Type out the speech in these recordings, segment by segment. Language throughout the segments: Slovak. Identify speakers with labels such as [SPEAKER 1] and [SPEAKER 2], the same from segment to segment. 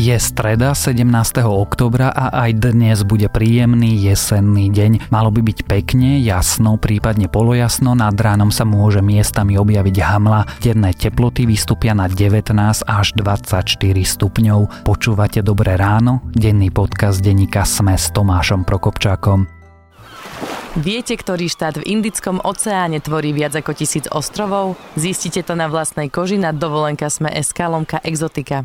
[SPEAKER 1] Je streda 17. oktobra a aj dnes bude príjemný jesenný deň. Malo by byť pekne, jasno, prípadne polojasno, nad ránom sa môže miestami objaviť hamla. Denné teploty vystúpia na 19 až 24 stupňov. Počúvate Dobré ráno? Denný podcast denníka Sme s Tomášom Prokopčákom.
[SPEAKER 2] Viete, ktorý štát v Indickom oceáne tvorí viac ako tisíc ostrovov? Zistite to na vlastnej koži na dovolenka Sme SK Lomka Exotika.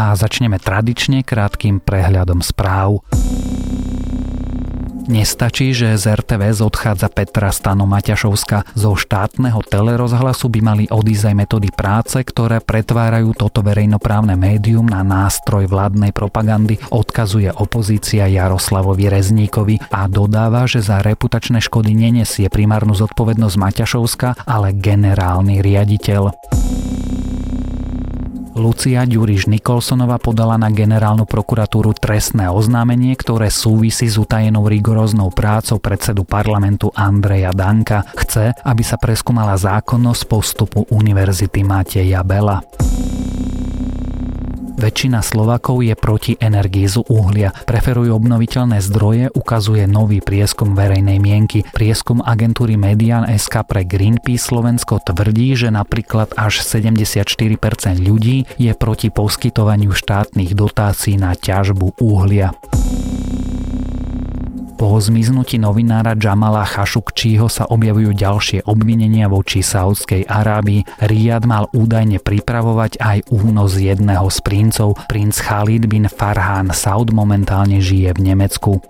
[SPEAKER 1] A začneme tradične krátkým prehľadom správ. Nestačí, že z RTVS odchádza Petra Stano Maťašovska. Zo štátneho telerozhlasu by mali odísť aj metódy práce, ktoré pretvárajú toto verejnoprávne médium na nástroj vládnej propagandy, odkazuje opozícia Jaroslavovi Rezníkovi a dodáva, že za reputačné škody nenesie primárnu zodpovednosť Maťašovska, ale generálny riaditeľ. Lucia Ďuriš Nikolsonová podala na generálnu prokuratúru trestné oznámenie, ktoré súvisí s utajenou rigoróznou prácou predsedu parlamentu Andreja Danka. Chce, aby sa preskúmala zákonnosť postupu Univerzity Mateja Bela. Väčšina Slovakov je proti energii z uhlia. Preferujú obnoviteľné zdroje, ukazuje nový prieskum verejnej mienky. Prieskum agentúry Median SK pre Greenpeace Slovensko tvrdí, že napríklad až 74% ľudí je proti poskytovaniu štátnych dotácií na ťažbu uhlia. Po zmiznutí novinára Jamala Khashoggiho sa objavujú ďalšie obvinenia voči Saudskej Arábii. Riyad mal údajne pripravovať aj únos jedného z princov. Princ Khalid bin Farhan Saud momentálne žije v Nemecku.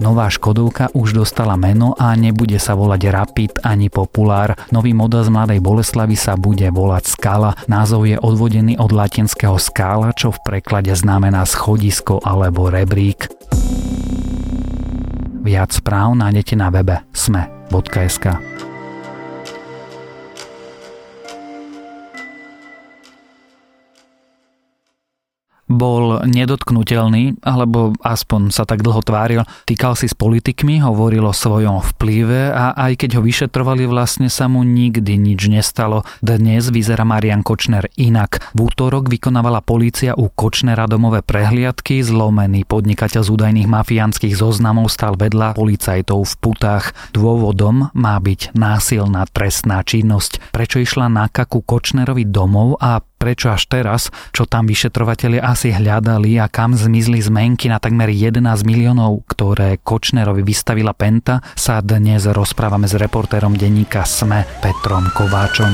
[SPEAKER 1] Nová Škodovka už dostala meno a nebude sa volať Rapid ani Populár. Nový model z Mladej Boleslavy sa bude volať Skala. Názov je odvodený od latinského skála, čo v preklade znamená schodisko alebo rebrík. Viac správ nájdete na webe sme.sk. bol nedotknutelný, alebo aspoň sa tak dlho tváril. Týkal si s politikmi, hovoril o svojom vplyve a aj keď ho vyšetrovali, vlastne sa mu nikdy nič nestalo. Dnes vyzerá Marian Kočner inak. V útorok vykonávala polícia u Kočnera domové prehliadky, zlomený podnikateľ z údajných mafiánskych zoznamov stal vedľa policajtov v putách. Dôvodom má byť násilná trestná činnosť. Prečo išla na kaku Kočnerovi domov a prečo až teraz, čo tam vyšetrovateľi asi hľadali a kam zmizli zmenky na takmer 11 miliónov, ktoré Kočnerovi vystavila Penta, sa dnes rozprávame s reportérom denníka SME Petrom Kováčom.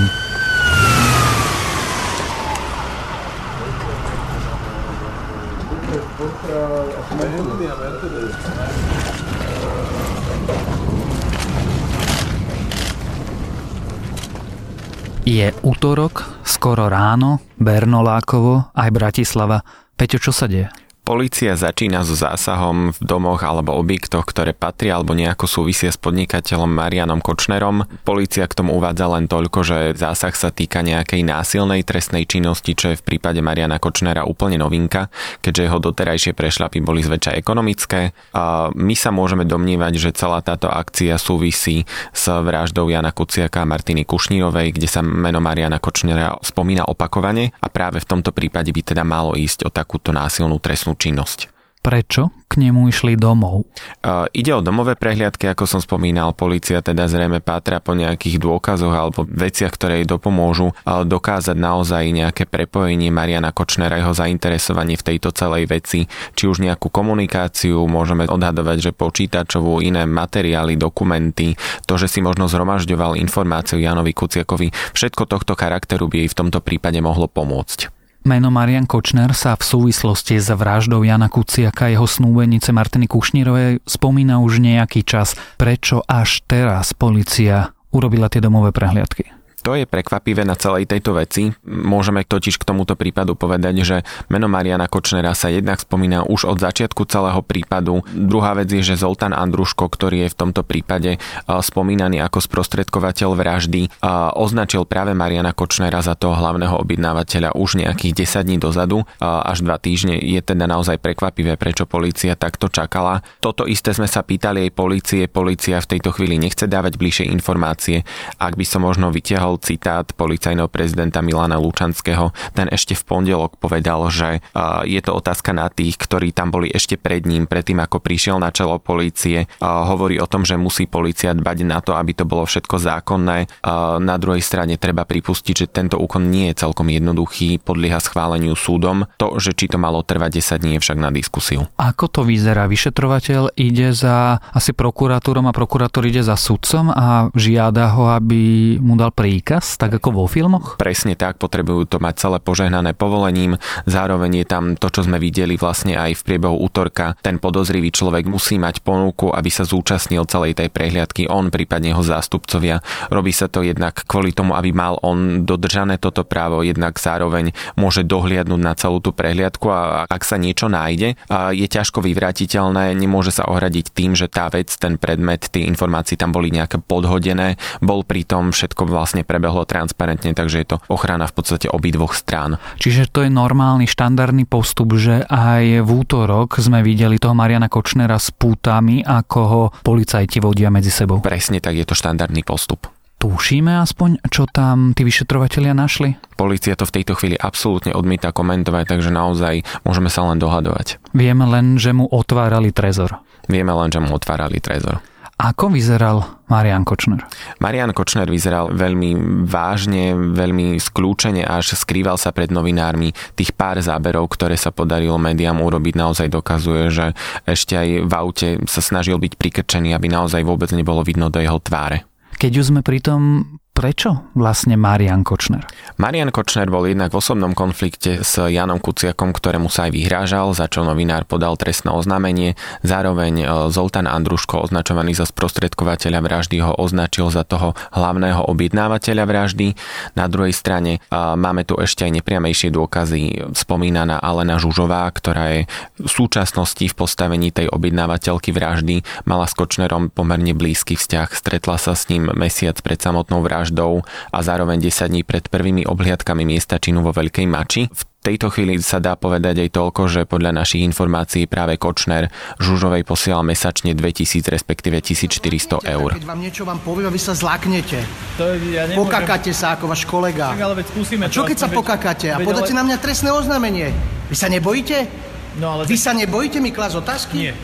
[SPEAKER 1] Je útorok, skoro ráno, Bernolákovo, aj Bratislava. Peťo, čo sa deje?
[SPEAKER 3] Polícia začína so zásahom v domoch alebo objektoch, ktoré patria alebo nejako súvisia s podnikateľom Marianom Kočnerom. Polícia k tomu uvádza len toľko, že zásah sa týka nejakej násilnej trestnej činnosti, čo je v prípade Mariana Kočnera úplne novinka, keďže jeho doterajšie prešlapy boli zväčša ekonomické. A my sa môžeme domnívať, že celá táto akcia súvisí s vraždou Jana Kuciaka a Martiny Kušnírovej, kde sa meno Mariana Kočnera spomína opakovane a práve v tomto prípade by teda malo ísť o takúto násilnú trestnú činnosť.
[SPEAKER 1] Prečo k nemu išli domov?
[SPEAKER 3] Uh, ide o domové prehliadky, ako som spomínal. Polícia teda zrejme pátra po nejakých dôkazoch alebo veciach, ktoré jej dopomôžu uh, dokázať naozaj nejaké prepojenie Mariana Kočnera, jeho zainteresovanie v tejto celej veci, či už nejakú komunikáciu, môžeme odhadovať, že počítačovú, iné materiály, dokumenty, to, že si možno zhromažďoval informáciu Janovi Kuciakovi, všetko tohto charakteru by jej v tomto prípade mohlo pomôcť.
[SPEAKER 1] Meno Marian Kočner sa v súvislosti s vraždou Jana Kuciaka a jeho snúbenice Martiny Kušnírovej spomína už nejaký čas. Prečo až teraz policia urobila tie domové prehliadky?
[SPEAKER 3] To je prekvapivé na celej tejto veci. Môžeme totiž k tomuto prípadu povedať, že meno Mariana Kočnera sa jednak spomína už od začiatku celého prípadu. Druhá vec je, že Zoltán Andruško, ktorý je v tomto prípade spomínaný ako sprostredkovateľ vraždy, označil práve Mariana Kočnera za toho hlavného objednávateľa už nejakých 10 dní dozadu, až 2 týždne. Je teda naozaj prekvapivé, prečo policia takto čakala. Toto isté sme sa pýtali aj policie. Polícia v tejto chvíli nechce dávať bližšie informácie. Ak by som možno vytiahol bol citát policajného prezidenta Milana Lučanského. Ten ešte v pondelok povedal, že je to otázka na tých, ktorí tam boli ešte pred ním, predtým ako prišiel na čelo polície. Hovorí o tom, že musí policia dbať na to, aby to bolo všetko zákonné. Na druhej strane treba pripustiť, že tento úkon nie je celkom jednoduchý, podlieha schváleniu súdom. To, že či to malo trvať 10 dní, je však na diskusiu.
[SPEAKER 1] Ako to vyzerá? Vyšetrovateľ ide za asi prokuratúrom a prokurátor ide za sudcom a žiada ho, aby mu dal príklad príkaz, tak ako vo filmoch?
[SPEAKER 3] Presne tak, potrebujú to mať celé požehnané povolením. Zároveň je tam to, čo sme videli vlastne aj v priebehu útorka. Ten podozrivý človek musí mať ponuku, aby sa zúčastnil celej tej prehliadky, on prípadne jeho zástupcovia. Robí sa to jednak kvôli tomu, aby mal on dodržané toto právo, jednak zároveň môže dohliadnúť na celú tú prehliadku a ak sa niečo nájde, je ťažko vyvratiteľné, nemôže sa ohradiť tým, že tá vec, ten predmet, tie informácie tam boli nejaké podhodené, bol pritom všetko vlastne prebehlo transparentne, takže je to ochrana v podstate obidvoch strán.
[SPEAKER 1] Čiže to je normálny štandardný postup, že aj v útorok sme videli toho Mariana Kočnera s pútami, ako ho policajti vodia medzi sebou.
[SPEAKER 3] Presne tak je to štandardný postup.
[SPEAKER 1] Tušíme aspoň, čo tam tí vyšetrovatelia našli?
[SPEAKER 3] Polícia to v tejto chvíli absolútne odmieta komentovať, takže naozaj môžeme sa len dohadovať.
[SPEAKER 1] Vieme len, že mu otvárali trezor.
[SPEAKER 3] Vieme len, že mu otvárali trezor.
[SPEAKER 1] Ako vyzeral Marian Kočner?
[SPEAKER 3] Marian Kočner vyzeral veľmi vážne, veľmi skľúčene, až skrýval sa pred novinármi. Tých pár záberov, ktoré sa podarilo médiám urobiť, naozaj dokazuje, že ešte aj v aute sa snažil byť prikrčený, aby naozaj vôbec nebolo vidno do jeho tváre.
[SPEAKER 1] Keď už sme pri tom, Prečo vlastne Marian Kočner?
[SPEAKER 3] Marian Kočner bol jednak v osobnom konflikte s Janom Kuciakom, ktorému sa aj vyhrážal, za čo novinár podal trestné oznámenie. Zároveň e, Zoltán Andruško, označovaný za sprostredkovateľa vraždy, ho označil za toho hlavného objednávateľa vraždy. Na druhej strane e, máme tu ešte aj nepriamejšie dôkazy. Spomínaná Alena Žužová, ktorá je v súčasnosti v postavení tej objednávateľky vraždy, mala s Kočnerom pomerne blízky vzťah. Stretla sa s ním mesiac pred samotnou vraždou vraždou a zároveň 10 dní pred prvými obhliadkami miesta činu vo Veľkej Mači. V tejto chvíli sa dá povedať aj toľko, že podľa našich informácií práve Kočner Žužovej posielal mesačne 2000 respektíve 1400 eur.
[SPEAKER 4] Keď vám niečo vám poviem, vy sa zlaknete. To ja nemôžem... Pokakáte sa ako váš kolega. Tak, ale veď skúsime a čo keď sa veď... pokakáte a podáte ale... na mňa trestné oznámenie? Vy sa nebojíte? No, ale... Vy sa nebojíte mi klas otázky? Nie.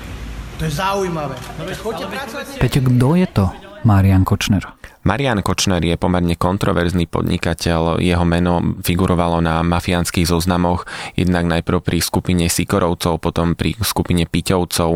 [SPEAKER 4] To je zaujímavé. No, veď,
[SPEAKER 1] Peťo, kto je to Marian Kočner?
[SPEAKER 3] Marian Kočner je pomerne kontroverzný podnikateľ. Jeho meno figurovalo na mafiánskych zoznamoch, jednak najprv pri skupine Sikorovcov, potom pri skupine Piťovcov,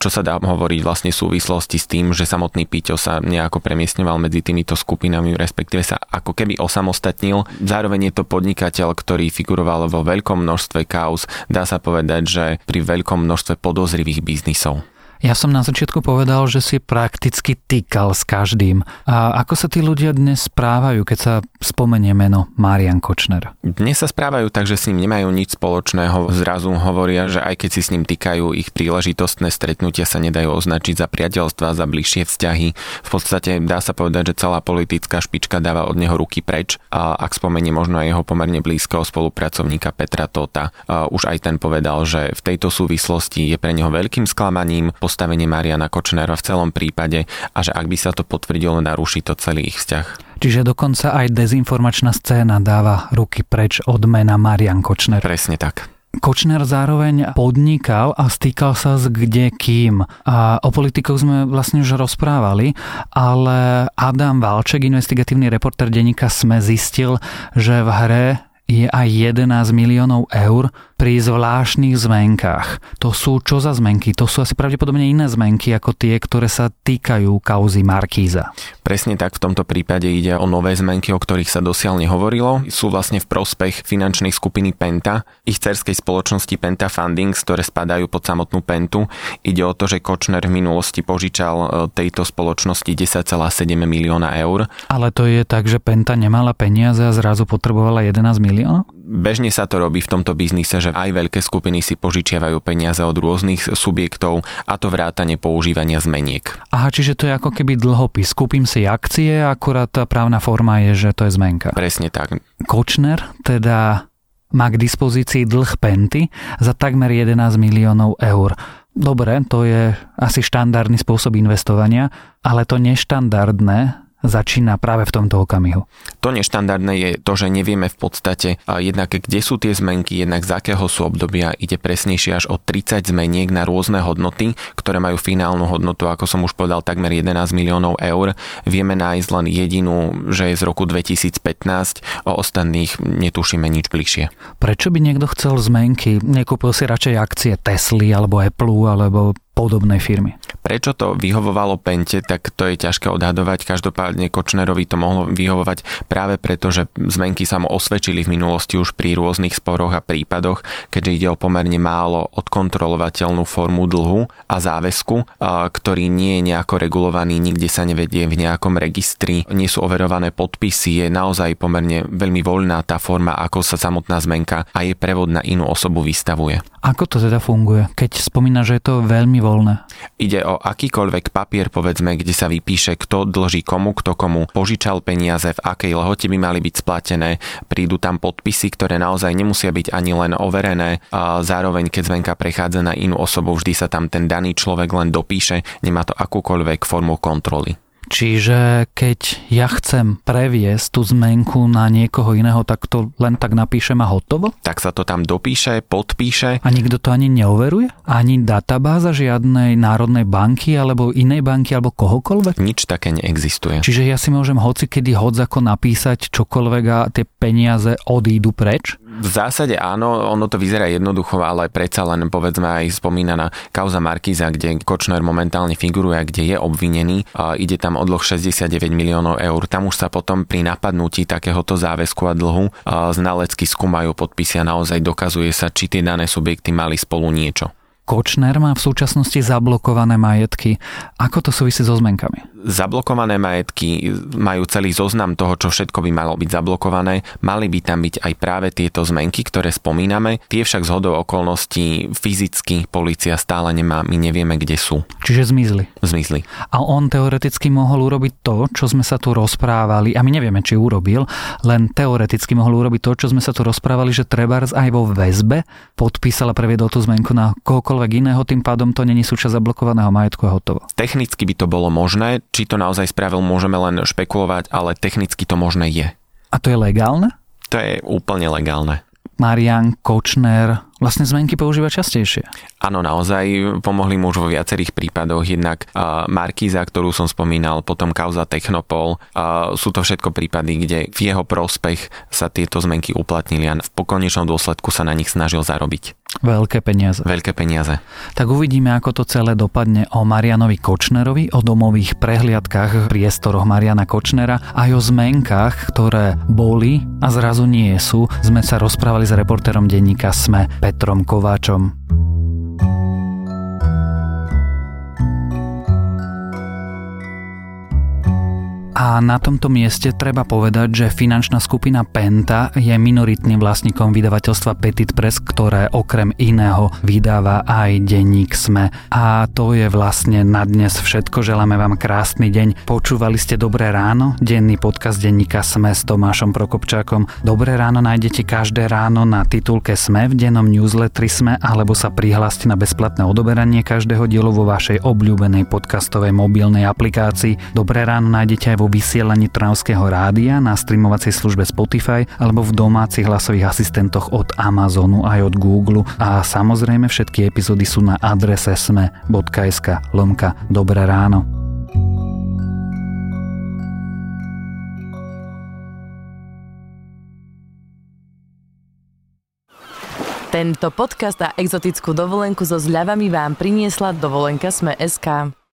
[SPEAKER 3] čo sa dá hovoriť vlastne v súvislosti s tým, že samotný Piťo sa nejako premiestňoval medzi týmito skupinami, respektíve sa ako keby osamostatnil. Zároveň je to podnikateľ, ktorý figuroval vo veľkom množstve kauz. Dá sa povedať, že pri veľkom množstve podozrivých biznisov.
[SPEAKER 1] Ja som na začiatku povedal, že si prakticky týkal s každým. A ako sa tí ľudia dnes správajú, keď sa spomenie meno Marian Kočner?
[SPEAKER 3] Dnes sa správajú tak, že s ním nemajú nič spoločného. Zrazu hovoria, že aj keď si s ním týkajú, ich príležitostné stretnutia sa nedajú označiť za priateľstva, za bližšie vzťahy. V podstate dá sa povedať, že celá politická špička dáva od neho ruky preč. A ak spomenie možno aj jeho pomerne blízkeho spolupracovníka Petra Tota, už aj ten povedal, že v tejto súvislosti je pre neho veľkým sklamaním postavenie Mariana Kočnera v celom prípade a že ak by sa to potvrdilo, naruší to celý ich vzťah.
[SPEAKER 1] Čiže dokonca aj dezinformačná scéna dáva ruky preč od mena Marian Kočner.
[SPEAKER 3] Presne tak.
[SPEAKER 1] Kočner zároveň podnikal a stýkal sa s kde kým. A o politikoch sme vlastne už rozprávali, ale Adam Valček, investigatívny reporter denníka SME, zistil, že v hre je aj 11 miliónov eur pri zvláštnych zmenkách. To sú čo za zmenky? To sú asi pravdepodobne iné zmenky ako tie, ktoré sa týkajú kauzy Markíza.
[SPEAKER 3] Presne tak v tomto prípade ide o nové zmenky, o ktorých sa dosiaľ nehovorilo. Sú vlastne v prospech finančnej skupiny Penta, ich cerskej spoločnosti Penta Fundings, ktoré spadajú pod samotnú Pentu. Ide o to, že Kočner v minulosti požičal e, tejto spoločnosti 10,7 milióna eur.
[SPEAKER 1] Ale to je tak, že Penta nemala peniaze a zrazu potrebovala 11 miliónov?
[SPEAKER 3] Bežne sa to robí v tomto biznise, že aj veľké skupiny si požičiavajú peniaze od rôznych subjektov a to vrátane používania zmeniek.
[SPEAKER 1] Aha, čiže to je ako keby dlhopis. Kúpim si akcie, akurát tá právna forma je, že to je zmenka.
[SPEAKER 3] Presne tak.
[SPEAKER 1] Kočner teda má k dispozícii dlh Penty za takmer 11 miliónov eur. Dobre, to je asi štandardný spôsob investovania, ale to neštandardné začína práve v tomto okamihu.
[SPEAKER 3] To neštandardné je to, že nevieme v podstate jednak kde sú tie zmenky, jednak z akého sú obdobia, ide presnejšie až o 30 zmeniek na rôzne hodnoty, ktoré majú finálnu hodnotu, ako som už povedal, takmer 11 miliónov eur. Vieme nájsť len jedinú, že je z roku 2015, o ostatných netušíme nič bližšie.
[SPEAKER 1] Prečo by niekto chcel zmenky? Nekúpil si radšej akcie Tesly alebo Apple alebo podobnej firmy.
[SPEAKER 3] Prečo to vyhovovalo Pente, tak to je ťažké odhadovať. Každopádne Kočnerovi to mohlo vyhovovať práve preto, že zmenky sa mu osvedčili v minulosti už pri rôznych sporoch a prípadoch, keďže ide o pomerne málo odkontrolovateľnú formu dlhu a záväzku, ktorý nie je nejako regulovaný, nikde sa nevedie v nejakom registri, nie sú overované podpisy, je naozaj pomerne veľmi voľná tá forma, ako sa samotná zmenka a jej prevod na inú osobu vystavuje.
[SPEAKER 1] Ako to teda funguje? Keď spomína, že je to veľmi voľné.
[SPEAKER 3] Ide o akýkoľvek papier, povedzme, kde sa vypíše, kto dlží komu, kto komu požičal peniaze, v akej lehote by mali byť splatené. Prídu tam podpisy, ktoré naozaj nemusia byť ani len overené. A zároveň, keď zmenka prechádza na inú osobu, vždy sa tam ten daný človek len dopíše, nemá to akúkoľvek formu kontroly.
[SPEAKER 1] Čiže keď ja chcem previesť tú zmenku na niekoho iného, tak to len tak napíšem a hotovo?
[SPEAKER 3] Tak sa to tam dopíše, podpíše.
[SPEAKER 1] A nikto to ani neoveruje? Ani databáza žiadnej národnej banky alebo inej banky alebo kohokoľvek?
[SPEAKER 3] Nič také neexistuje.
[SPEAKER 1] Čiže ja si môžem hoci kedy ako napísať čokoľvek a tie peniaze odídu preč?
[SPEAKER 3] V zásade áno, ono to vyzerá jednoducho, ale predsa len povedzme aj spomínaná kauza Markíza, kde Kočner momentálne figuruje, kde je obvinený. A ide tam o dlh 69 miliónov eur. Tam už sa potom pri napadnutí takéhoto záväzku a dlhu znalecky skúmajú podpisy a naozaj dokazuje sa, či tie dané subjekty mali spolu niečo.
[SPEAKER 1] Kočner má v súčasnosti zablokované majetky. Ako to súvisí so zmenkami?
[SPEAKER 3] Zablokované majetky majú celý zoznam toho, čo všetko by malo byť zablokované. Mali by tam byť aj práve tieto zmenky, ktoré spomíname. Tie však z hodou okolností fyzicky policia stále nemá, my nevieme, kde sú.
[SPEAKER 1] Čiže zmizli.
[SPEAKER 3] Zmizli.
[SPEAKER 1] A on teoreticky mohol urobiť to, čo sme sa tu rozprávali, a my nevieme, či urobil, len teoreticky mohol urobiť to, čo sme sa tu rozprávali, že Trebars aj vo väzbe podpísal a previedol tú zmenku na koľko čokoľvek iného, tým pádom to není súčasť zablokovaného majetku a hotovo.
[SPEAKER 3] Technicky by to bolo možné, či to naozaj spravil, môžeme len špekulovať, ale technicky to možné je.
[SPEAKER 1] A to je legálne?
[SPEAKER 3] To je úplne legálne.
[SPEAKER 1] Marian Kočner vlastne zmenky používa častejšie.
[SPEAKER 3] Áno, naozaj pomohli mu už vo viacerých prípadoch. Jednak uh, Markíza, ktorú som spomínal, potom kauza Technopol. Uh, sú to všetko prípady, kde v jeho prospech sa tieto zmenky uplatnili a v pokonečnom dôsledku sa na nich snažil zarobiť.
[SPEAKER 1] Veľké peniaze.
[SPEAKER 3] Veľké peniaze.
[SPEAKER 1] Tak uvidíme, ako to celé dopadne o Marianovi Kočnerovi, o domových prehliadkách v priestoroch Mariana Kočnera aj o zmenkách, ktoré boli a zrazu nie sú. Sme sa rozprávali s reportérom denníka SME Petrom Kováčom. A na tomto mieste treba povedať, že finančná skupina Penta je minoritným vlastníkom vydavateľstva Petit Press, ktoré okrem iného vydáva aj denník SME. A to je vlastne na dnes všetko. Želáme vám krásny deň. Počúvali ste Dobré ráno, denný podcast denníka SME s Tomášom Prokopčákom. Dobré ráno nájdete každé ráno na titulke SME v dennom newsletteri SME alebo sa prihláste na bezplatné odoberanie každého dielu vo vašej obľúbenej podcastovej mobilnej aplikácii. Dobré ráno nájdete aj vo vysielaní Trnavského rádia na streamovacej službe Spotify alebo v domácich hlasových asistentoch od Amazonu aj od Google a samozrejme všetky epizódy sú na adrese sme.sk lomka Dobré ráno.
[SPEAKER 2] Tento podcast a exotickú dovolenku so zľavami vám priniesla dovolenka Sme.sk.